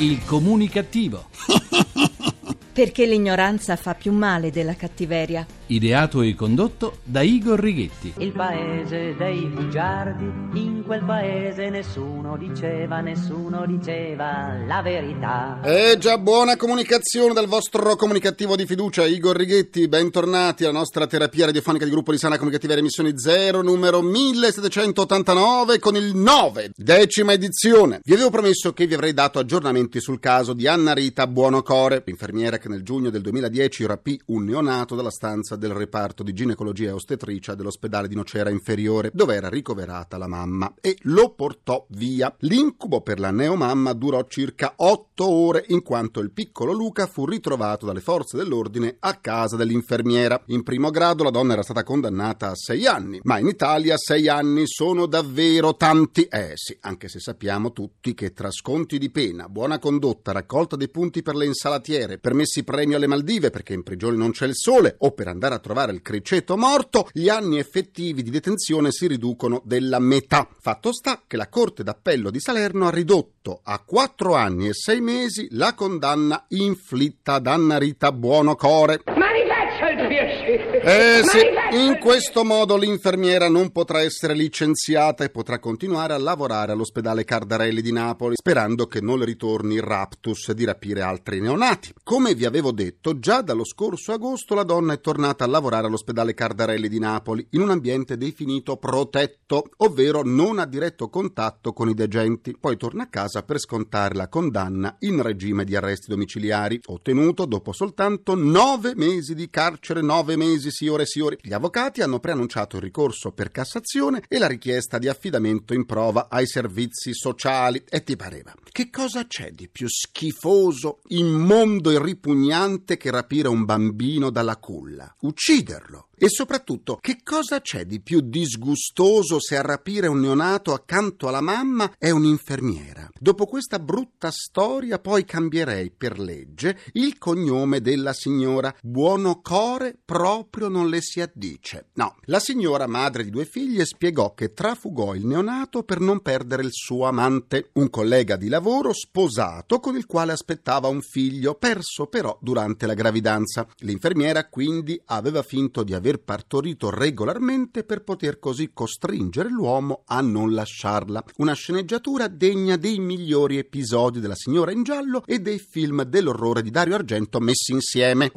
Il comunicativo. Perché l'ignoranza fa più male della cattiveria. Ideato e condotto da Igor Righetti. Il paese dei bugiardi, in quel paese nessuno diceva, nessuno diceva la verità. Eh già, buona comunicazione dal vostro comunicativo di fiducia, Igor Righetti. Bentornati alla nostra terapia radiofonica di gruppo di sana comunicativa emissioni 0, numero 1789, con il 9, decima edizione. Vi avevo promesso che vi avrei dato aggiornamenti sul caso di Anna Rita Buonocore, infermiera che nel giugno del 2010 rapì un neonato dalla stanza del reparto di ginecologia e ostetricia dell'ospedale di Nocera Inferiore, dove era ricoverata la mamma, e lo portò via. L'incubo per la neomamma durò circa otto ore, in quanto il piccolo Luca fu ritrovato dalle forze dell'ordine a casa dell'infermiera. In primo grado la donna era stata condannata a sei anni, ma in Italia sei anni sono davvero tanti. Eh sì, anche se sappiamo tutti che tra sconti di pena, buona condotta, raccolta dei punti per le insalatiere, permessi premio alle Maldive perché in prigione non c'è il sole o per andare andare a trovare il criceto morto, gli anni effettivi di detenzione si riducono della metà. Fatto sta che la Corte d'Appello di Salerno ha ridotto a quattro anni e sei mesi la condanna inflitta ad Anna Rita Buonocore. Eh sì, in questo modo l'infermiera non potrà essere licenziata e potrà continuare a lavorare all'ospedale Cardarelli di Napoli, sperando che non le ritorni il raptus di rapire altri neonati. Come vi avevo detto, già dallo scorso agosto la donna è tornata a lavorare all'ospedale Cardarelli di Napoli in un ambiente definito protetto, ovvero non a diretto contatto con i degenti. Poi torna a casa per scontare la condanna in regime di arresti domiciliari, ottenuto dopo soltanto nove mesi di carcere, nove mesi signore e signori. Gli avvocati hanno preannunciato il ricorso per Cassazione e la richiesta di affidamento in prova ai servizi sociali. E ti pareva? Che cosa c'è di più schifoso, immondo e ripugnante che rapire un bambino dalla culla? Ucciderlo. E soprattutto, che cosa c'è di più disgustoso se a rapire un neonato accanto alla mamma è un'infermiera? Dopo questa brutta storia poi cambierei per legge il cognome della signora. Buonocore proprio non le si addice. No, la signora madre di due figlie spiegò che trafugò il neonato per non perdere il suo amante, un collega di lavoro sposato con il quale aspettava un figlio, perso però durante la gravidanza. L'infermiera quindi aveva finto di aver aver partorito regolarmente per poter così costringere l'uomo a non lasciarla. Una sceneggiatura degna dei migliori episodi della Signora in giallo e dei film dell'orrore di Dario Argento messi insieme.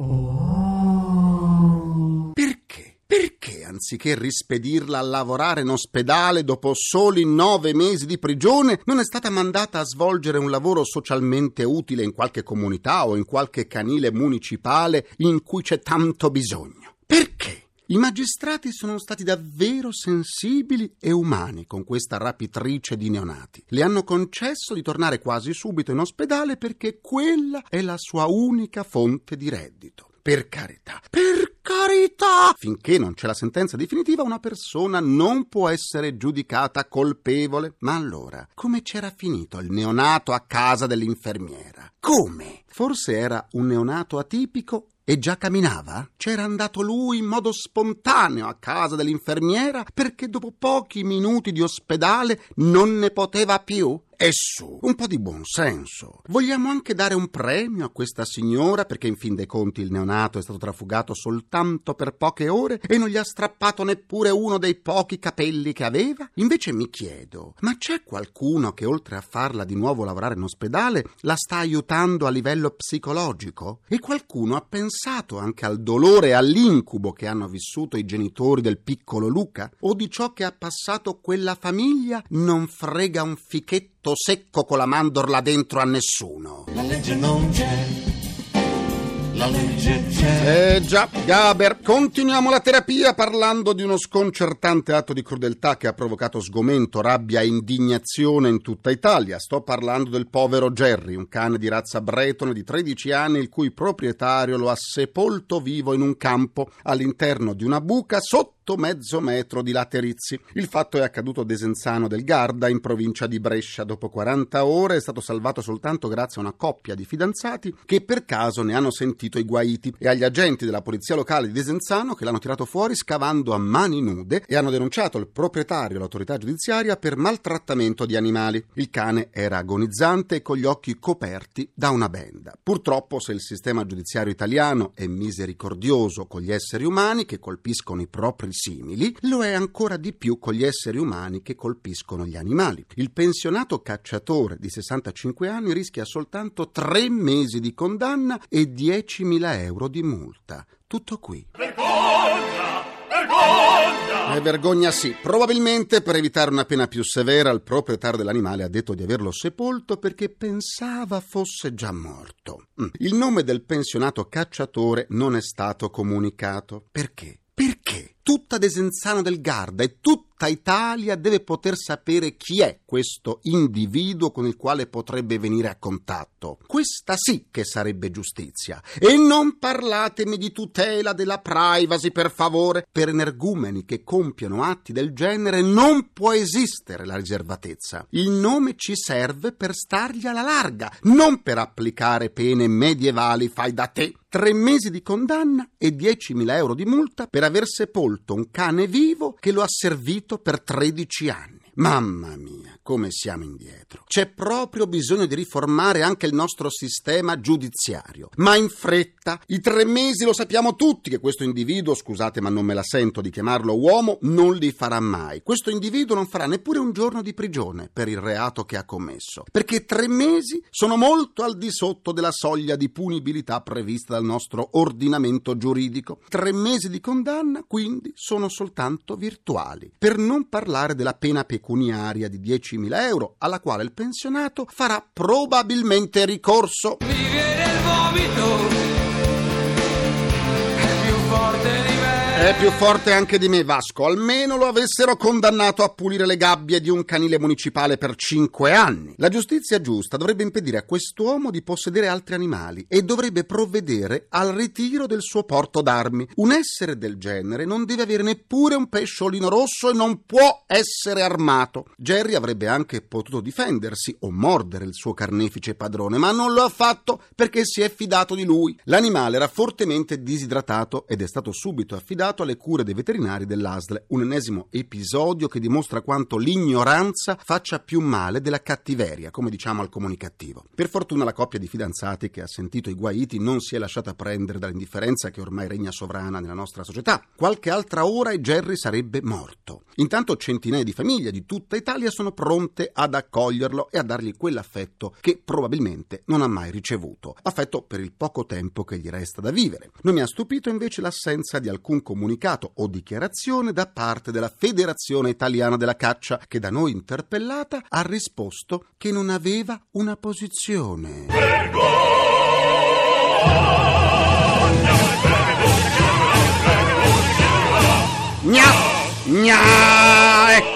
Perché? Perché anziché rispedirla a lavorare in ospedale dopo soli nove mesi di prigione, non è stata mandata a svolgere un lavoro socialmente utile in qualche comunità o in qualche canile municipale in cui c'è tanto bisogno? Perché? I magistrati sono stati davvero sensibili e umani con questa rapitrice di neonati. Le hanno concesso di tornare quasi subito in ospedale perché quella è la sua unica fonte di reddito. Per carità, per carità! Finché non c'è la sentenza definitiva, una persona non può essere giudicata colpevole. Ma allora, come c'era finito il neonato a casa dell'infermiera? Come? Forse era un neonato atipico e già camminava? C'era andato lui in modo spontaneo a casa dell'infermiera perché dopo pochi minuti di ospedale non ne poteva più? E su, un po' di buon senso. Vogliamo anche dare un premio a questa signora perché in fin dei conti il neonato è stato trafugato soltanto per poche ore e non gli ha strappato neppure uno dei pochi capelli che aveva? Invece mi chiedo, ma c'è qualcuno che oltre a farla di nuovo lavorare in ospedale la sta aiutando a livello psicologico? E qualcuno ha pensato anche al dolore e all'incubo che hanno vissuto i genitori del piccolo Luca? O di ciò che ha passato quella famiglia? Non frega un fichetto secco con la mandorla dentro a nessuno. La legge non c'è. La legge c'è. Eh già, Gaber, continuiamo la terapia parlando di uno sconcertante atto di crudeltà che ha provocato sgomento, rabbia e indignazione in tutta Italia. Sto parlando del povero Jerry, un cane di razza bretone di 13 anni il cui proprietario lo ha sepolto vivo in un campo all'interno di una buca sotto alto mezzo metro di laterizi. Il fatto è accaduto a Desenzano del Garda, in provincia di Brescia. Dopo 40 ore è stato salvato soltanto grazie a una coppia di fidanzati che per caso ne hanno sentito i guaiti e agli agenti della polizia locale di Desenzano che l'hanno tirato fuori scavando a mani nude e hanno denunciato il proprietario e l'autorità giudiziaria per maltrattamento di animali. Il cane era agonizzante e con gli occhi coperti da una benda. Purtroppo se il sistema giudiziario italiano è misericordioso con gli esseri umani che colpiscono i propri simili, lo è ancora di più con gli esseri umani che colpiscono gli animali. Il pensionato cacciatore di 65 anni rischia soltanto tre mesi di condanna e 10.000 euro di multa. Tutto qui. Vergogna! Vergogna! E vergogna sì. Probabilmente per evitare una pena più severa, il proprietario dell'animale ha detto di averlo sepolto perché pensava fosse già morto. Mm. Il nome del pensionato cacciatore non è stato comunicato. Perché? Perché? Tutta Desenzano del Garda e tutta Italia deve poter sapere chi è questo individuo con il quale potrebbe venire a contatto. Questa sì che sarebbe giustizia. E non parlatemi di tutela della privacy, per favore. Per energumeni che compiono atti del genere non può esistere la riservatezza. Il nome ci serve per stargli alla larga, non per applicare pene medievali fai da te. Tre mesi di condanna e 10.000 euro di multa per aver sepolto un cane vivo che lo ha servito per 13 anni. Mamma mia, come siamo indietro. C'è proprio bisogno di riformare anche il nostro sistema giudiziario. Ma in fretta, i tre mesi lo sappiamo tutti che questo individuo, scusate ma non me la sento di chiamarlo uomo, non li farà mai. Questo individuo non farà neppure un giorno di prigione per il reato che ha commesso. Perché tre mesi sono molto al di sotto della soglia di punibilità prevista dal nostro ordinamento giuridico. Tre mesi di condanna, quindi, sono soltanto virtuali. Per non parlare della pena pecuniaria di 10.000 euro, alla quale il pensionato farà probabilmente ricorso. Mi viene il vomito! È più forte anche di me, Vasco. Almeno lo avessero condannato a pulire le gabbie di un canile municipale per cinque anni. La giustizia giusta dovrebbe impedire a quest'uomo di possedere altri animali e dovrebbe provvedere al ritiro del suo porto d'armi. Un essere del genere non deve avere neppure un pesciolino rosso e non può essere armato. Jerry avrebbe anche potuto difendersi o mordere il suo carnefice padrone, ma non lo ha fatto perché si è fidato di lui. L'animale era fortemente disidratato ed è stato subito affidato alle cure dei veterinari dell'ASL, un ennesimo episodio che dimostra quanto l'ignoranza faccia più male della cattiveria, come diciamo al comunicativo. Per fortuna la coppia di fidanzati che ha sentito i guaiti non si è lasciata prendere dall'indifferenza che ormai regna sovrana nella nostra società. Qualche altra ora e Jerry sarebbe morto. Intanto centinaia di famiglie di tutta Italia sono pronte ad accoglierlo e a dargli quell'affetto che probabilmente non ha mai ricevuto. Affetto per il poco tempo che gli resta da vivere. Non mi ha stupito invece l'assenza di alcun comunicato o dichiarazione da parte della Federazione Italiana della Caccia, che da noi interpellata ha risposto che non aveva una posizione. Gna! Gna! Ecco.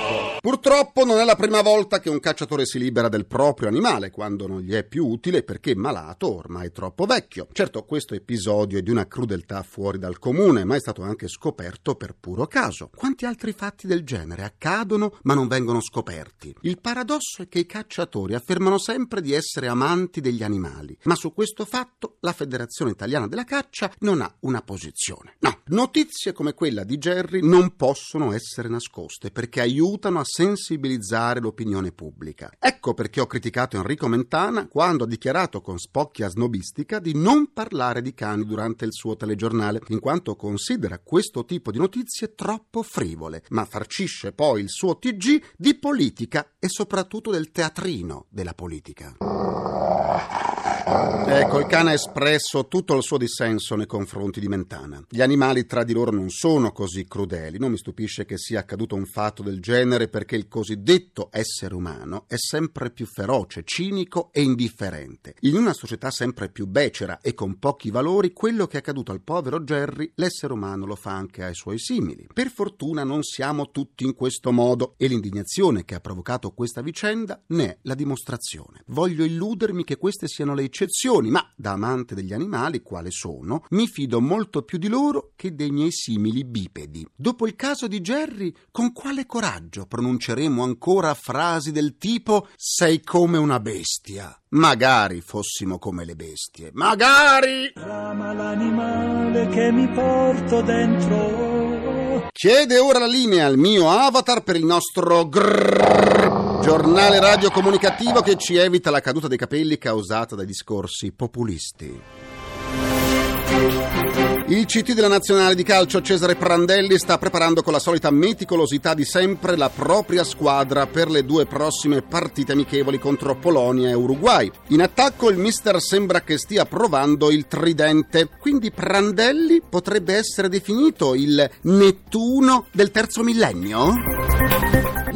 Purtroppo non è la prima volta che un cacciatore si libera del proprio animale quando non gli è più utile perché malato o ormai troppo vecchio. Certo, questo episodio è di una crudeltà fuori dal comune, ma è stato anche scoperto per puro caso. Quanti altri fatti del genere accadono ma non vengono scoperti? Il paradosso è che i cacciatori affermano sempre di essere amanti degli animali, ma su questo fatto la Federazione Italiana della Caccia non ha una posizione. No, notizie come quella di Jerry non possono essere nascoste perché aiutano a sensibilizzare l'opinione pubblica. Ecco perché ho criticato Enrico Mentana quando ha dichiarato con spocchia snobistica di non parlare di cani durante il suo telegiornale, in quanto considera questo tipo di notizie troppo frivole, ma farcisce poi il suo TG di politica e soprattutto del teatrino della politica. Ecco, il cane ha espresso tutto il suo dissenso nei confronti di Mentana. Gli animali tra di loro non sono così crudeli. Non mi stupisce che sia accaduto un fatto del genere perché il cosiddetto essere umano è sempre più feroce, cinico e indifferente. In una società sempre più becera e con pochi valori, quello che è accaduto al povero Jerry, l'essere umano lo fa anche ai suoi simili. Per fortuna non siamo tutti in questo modo e l'indignazione che ha provocato questa vicenda ne è la dimostrazione. Voglio illudermi che queste siano le eccezioni, ma da amante degli animali, quale sono, mi fido molto più di loro che dei miei simili bipedi. Dopo il caso di Jerry, con quale coraggio pronunceremo ancora frasi del tipo sei come una bestia? Magari fossimo come le bestie. Magari! Rama l'animale che mi porto dentro. Chiede ora la linea al mio avatar per il nostro grrr, giornale radio comunicativo che ci evita la caduta dei capelli causata dai discorsi populisti. Il CT della nazionale di calcio Cesare Prandelli sta preparando con la solita meticolosità di sempre la propria squadra per le due prossime partite amichevoli contro Polonia e Uruguay. In attacco il mister sembra che stia provando il tridente, quindi Prandelli potrebbe essere definito il Nettuno del terzo millennio?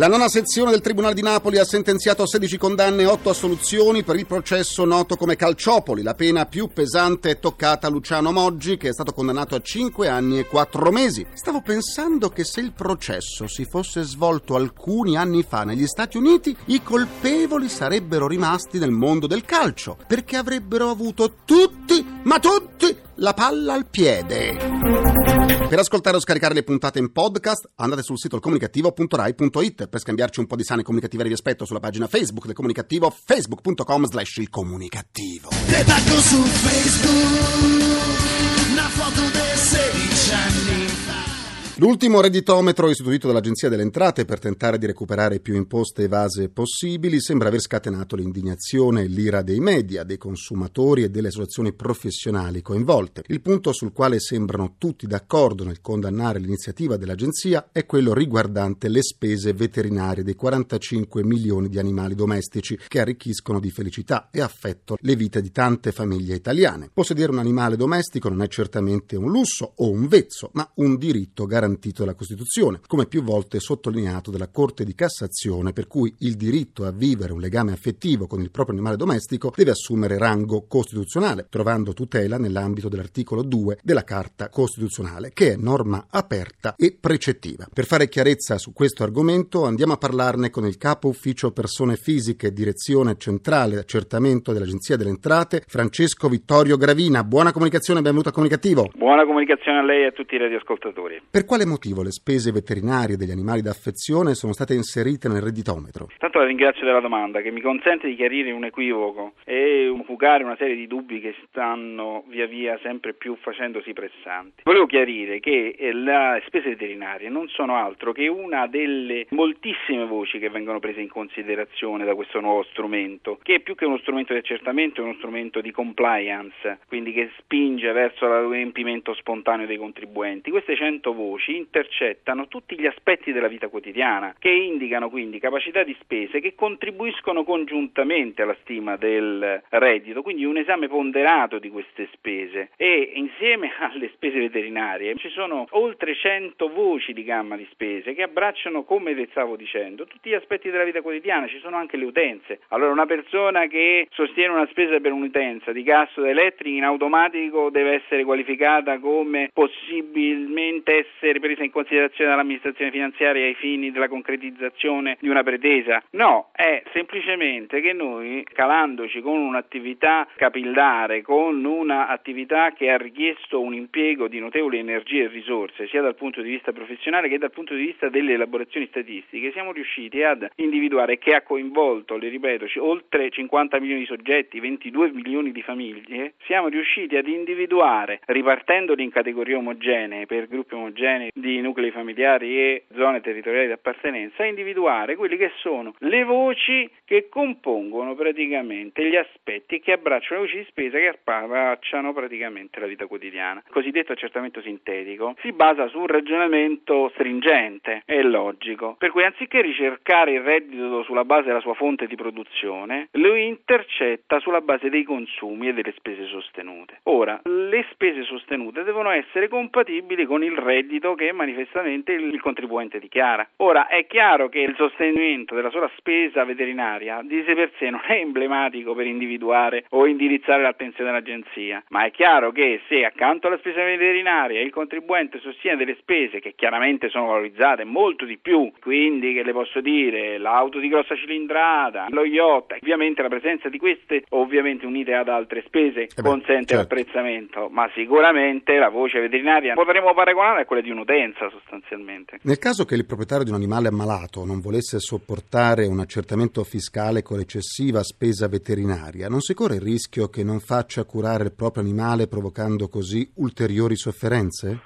La nona sezione del Tribunale di Napoli ha sentenziato 16 condanne e 8 assoluzioni per il processo noto come Calciopoli. La pena più pesante è toccata a Luciano Moggi, che è stato condannato a 5 anni e 4 mesi. Stavo pensando che se il processo si fosse svolto alcuni anni fa negli Stati Uniti, i colpevoli sarebbero rimasti nel mondo del calcio, perché avrebbero avuto tutti, ma tutti, la palla al piede. Per ascoltare o scaricare le puntate in podcast andate sul sito comunicativo.rai.it per scambiarci un po' di sane comunicative vi aspetto sulla pagina Facebook del comunicativo facebook.com slash il comunicativo. Te su Facebook una foto dei 16 anni fa. L'ultimo redditometro istituito dall'Agenzia delle Entrate per tentare di recuperare più imposte evase possibili sembra aver scatenato l'indignazione e l'ira dei media, dei consumatori e delle associazioni professionali coinvolte. Il punto sul quale sembrano tutti d'accordo nel condannare l'iniziativa dell'Agenzia è quello riguardante le spese veterinarie dei 45 milioni di animali domestici che arricchiscono di felicità e affetto le vite di tante famiglie italiane. Possedere un animale domestico non è certamente un lusso o un vezzo, ma un diritto garantito garantito dalla Costituzione, come più volte sottolineato dalla Corte di Cassazione, per cui il diritto a vivere un legame affettivo con il proprio animale domestico deve assumere rango costituzionale, trovando tutela nell'ambito dell'articolo 2 della Carta Costituzionale, che è norma aperta e precettiva. Per fare chiarezza su questo argomento andiamo a parlarne con il capo ufficio persone fisiche, direzione centrale accertamento dell'Agenzia delle Entrate, Francesco Vittorio Gravina. Buona comunicazione, benvenuto a Comunicativo. Buona comunicazione a lei e a tutti i radioascoltatori. Per quale motivo le spese veterinarie degli animali d'affezione sono state inserite nel redditometro? Tanto la ringrazio della domanda che mi consente di chiarire un equivoco e fugare una serie di dubbi che stanno via via sempre più facendosi pressanti. Volevo chiarire che eh, le spese veterinarie non sono altro che una delle moltissime voci che vengono prese in considerazione da questo nuovo strumento, che più che uno strumento di accertamento è uno strumento di compliance, quindi che spinge verso l'adempimento spontaneo dei contribuenti. Queste 100 voci voci intercettano tutti gli aspetti della vita quotidiana, che indicano quindi capacità di spese che contribuiscono congiuntamente alla stima del reddito, quindi un esame ponderato di queste spese e insieme alle spese veterinarie ci sono oltre 100 voci di gamma di spese che abbracciano, come le stavo dicendo, tutti gli aspetti della vita quotidiana, ci sono anche le utenze. Allora una persona che sostiene una spesa per un'utenza di gas o elettrica in automatico deve essere qualificata come possibilmente essere essere presa in considerazione dall'amministrazione finanziaria ai fini della concretizzazione di una pretesa. No, è semplicemente che noi, calandoci con un'attività capillare, con un'attività che ha richiesto un impiego di notevoli energie e risorse, sia dal punto di vista professionale che dal punto di vista delle elaborazioni statistiche, siamo riusciti ad individuare che ha coinvolto, le ripeto, oltre 50 milioni di soggetti, 22 milioni di famiglie, siamo riusciti ad individuare, ripartendoli in categorie omogenee per gruppi omogenei, piani di nuclei familiari e zone territoriali di appartenenza, individuare quelle che sono le voci che compongono praticamente gli aspetti che abbracciano le voci di spesa che abbracciano praticamente la vita quotidiana. Il cosiddetto accertamento sintetico si basa su un ragionamento stringente e logico, per cui anziché ricercare il reddito sulla base della sua fonte di produzione, lo intercetta sulla base dei consumi e delle spese sostenute. Ora, le spese sostenute devono essere compatibili con il reddito reddito che manifestamente il contribuente dichiara. Ora è chiaro che il sostenimento della sola spesa veterinaria di sé per sé non è emblematico per individuare o indirizzare l'attenzione dell'agenzia, ma è chiaro che se accanto alla spesa veterinaria il contribuente sostiene delle spese che chiaramente sono valorizzate molto di più, quindi che le posso dire l'auto di grossa cilindrata, lo yacht, ovviamente la presenza di queste ovviamente unite ad altre spese beh, consente certo. l'apprezzamento, ma sicuramente la voce veterinaria potremmo paragonare a quella di un'utenza sostanzialmente. Nel caso che il proprietario di un animale ammalato non volesse sopportare un accertamento fiscale con eccessiva spesa veterinaria, non si corre il rischio che non faccia curare il proprio animale provocando così ulteriori sofferenze? Il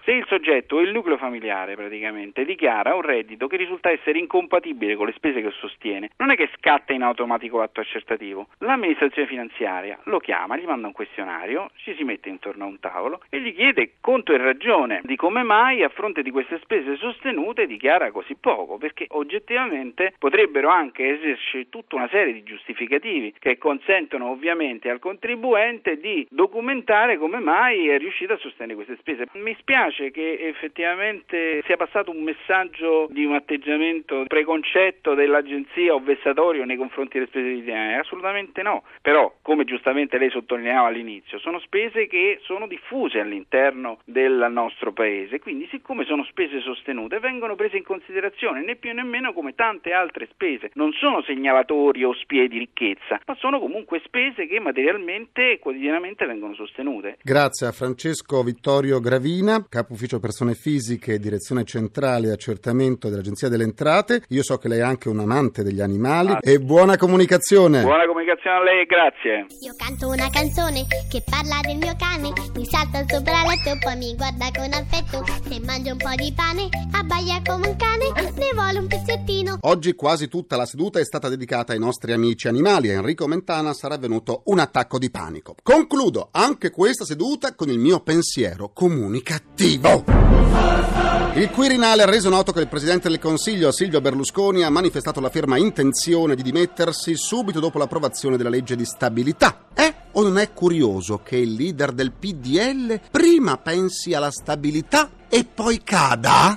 soggetto o il nucleo familiare praticamente dichiara un reddito che risulta essere incompatibile con le spese che sostiene, non è che scatta in automatico l'atto accertativo. L'amministrazione finanziaria lo chiama, gli manda un questionario, ci si mette intorno a un tavolo e gli chiede conto e ragione di come mai a fronte di queste spese sostenute dichiara così poco, perché oggettivamente potrebbero anche esserci tutta una serie di giustificativi che consentono ovviamente al contribuente di documentare come mai è riuscito a sostenere queste spese. Mi spiace che effettivamente sia passato un messaggio di un atteggiamento preconcetto dell'agenzia o vessatorio nei confronti delle spese veterinarie, assolutamente no. Però, come giustamente lei sottolineava all'inizio, sono spese che sono diffuse all'interno del nostro paese, quindi siccome sono spese sostenute vengono prese in considerazione né più né meno come tante altre spese, non sono segnalatori o spie di ricchezza, ma sono comunque spese che materialmente e quotidianamente vengono sostenute. Grazie a Francesco Vittorio Gravina, capo ufficio persone fisiche, direzione centrale e accertamento dell'Agenzia delle Entrate. Io so che lei è anche un amante degli animali Ah. e buona comunicazione. Buona comunicazione a lei e grazie. Io canto una canzone che parla del mio cane, mi salta sopra il letto, poi mi guarda con affetto. Se mangio un po' di pane, abbaia come un cane, ne vuole un pezzettino. Oggi quasi tutta la seduta è stata dedicata ai nostri amici animali. A Enrico Mentana sarà venuto un attacco di panico. Concludo anche questa seduta con il mio pensiero comunicativo. Il Quirinale ha reso noto che il Presidente del Consiglio, Silvio Berlusconi, ha manifestato la ferma intenzione di dimettersi subito dopo l'approvazione della legge di stabilità. È o non è curioso che il leader del PDL prima pensi alla stabilità e poi cada?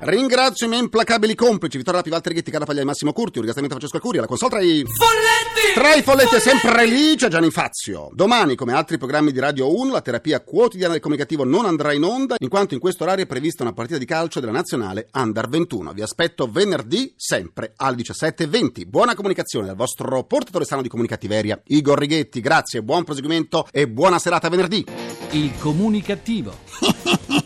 Ringrazio i miei implacabili complici Vittorio Rapi, Walter Ghetti, Carla Paglia e Massimo Curti Un ringraziamento a Francesco Alcuri alla console tra i... Folletti! Tra i folletti è sempre lì c'è Gianni Fazio. Domani, come altri programmi di Radio 1 La terapia quotidiana del comunicativo non andrà in onda In quanto in questo orario è prevista una partita di calcio della nazionale Under 21 Vi aspetto venerdì, sempre alle 17.20 Buona comunicazione dal vostro portatore sano di comunicativeria Igor Righetti. Grazie, buon proseguimento e buona serata venerdì. Il comunicativo.